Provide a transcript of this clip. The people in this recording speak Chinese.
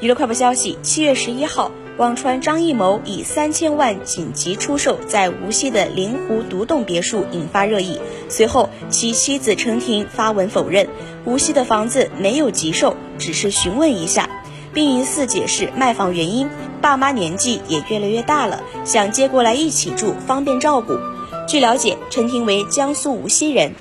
娱乐快报消息：七月十一号，网传张艺谋以三千万紧急出售在无锡的灵湖独栋别墅，引发热议。随后，其妻子陈婷发文否认，无锡的房子没有急售，只是询问一下，并疑似解释卖房原因：爸妈年纪也越来越大了，想接过来一起住，方便照顾。据了解，陈婷为江苏无锡人。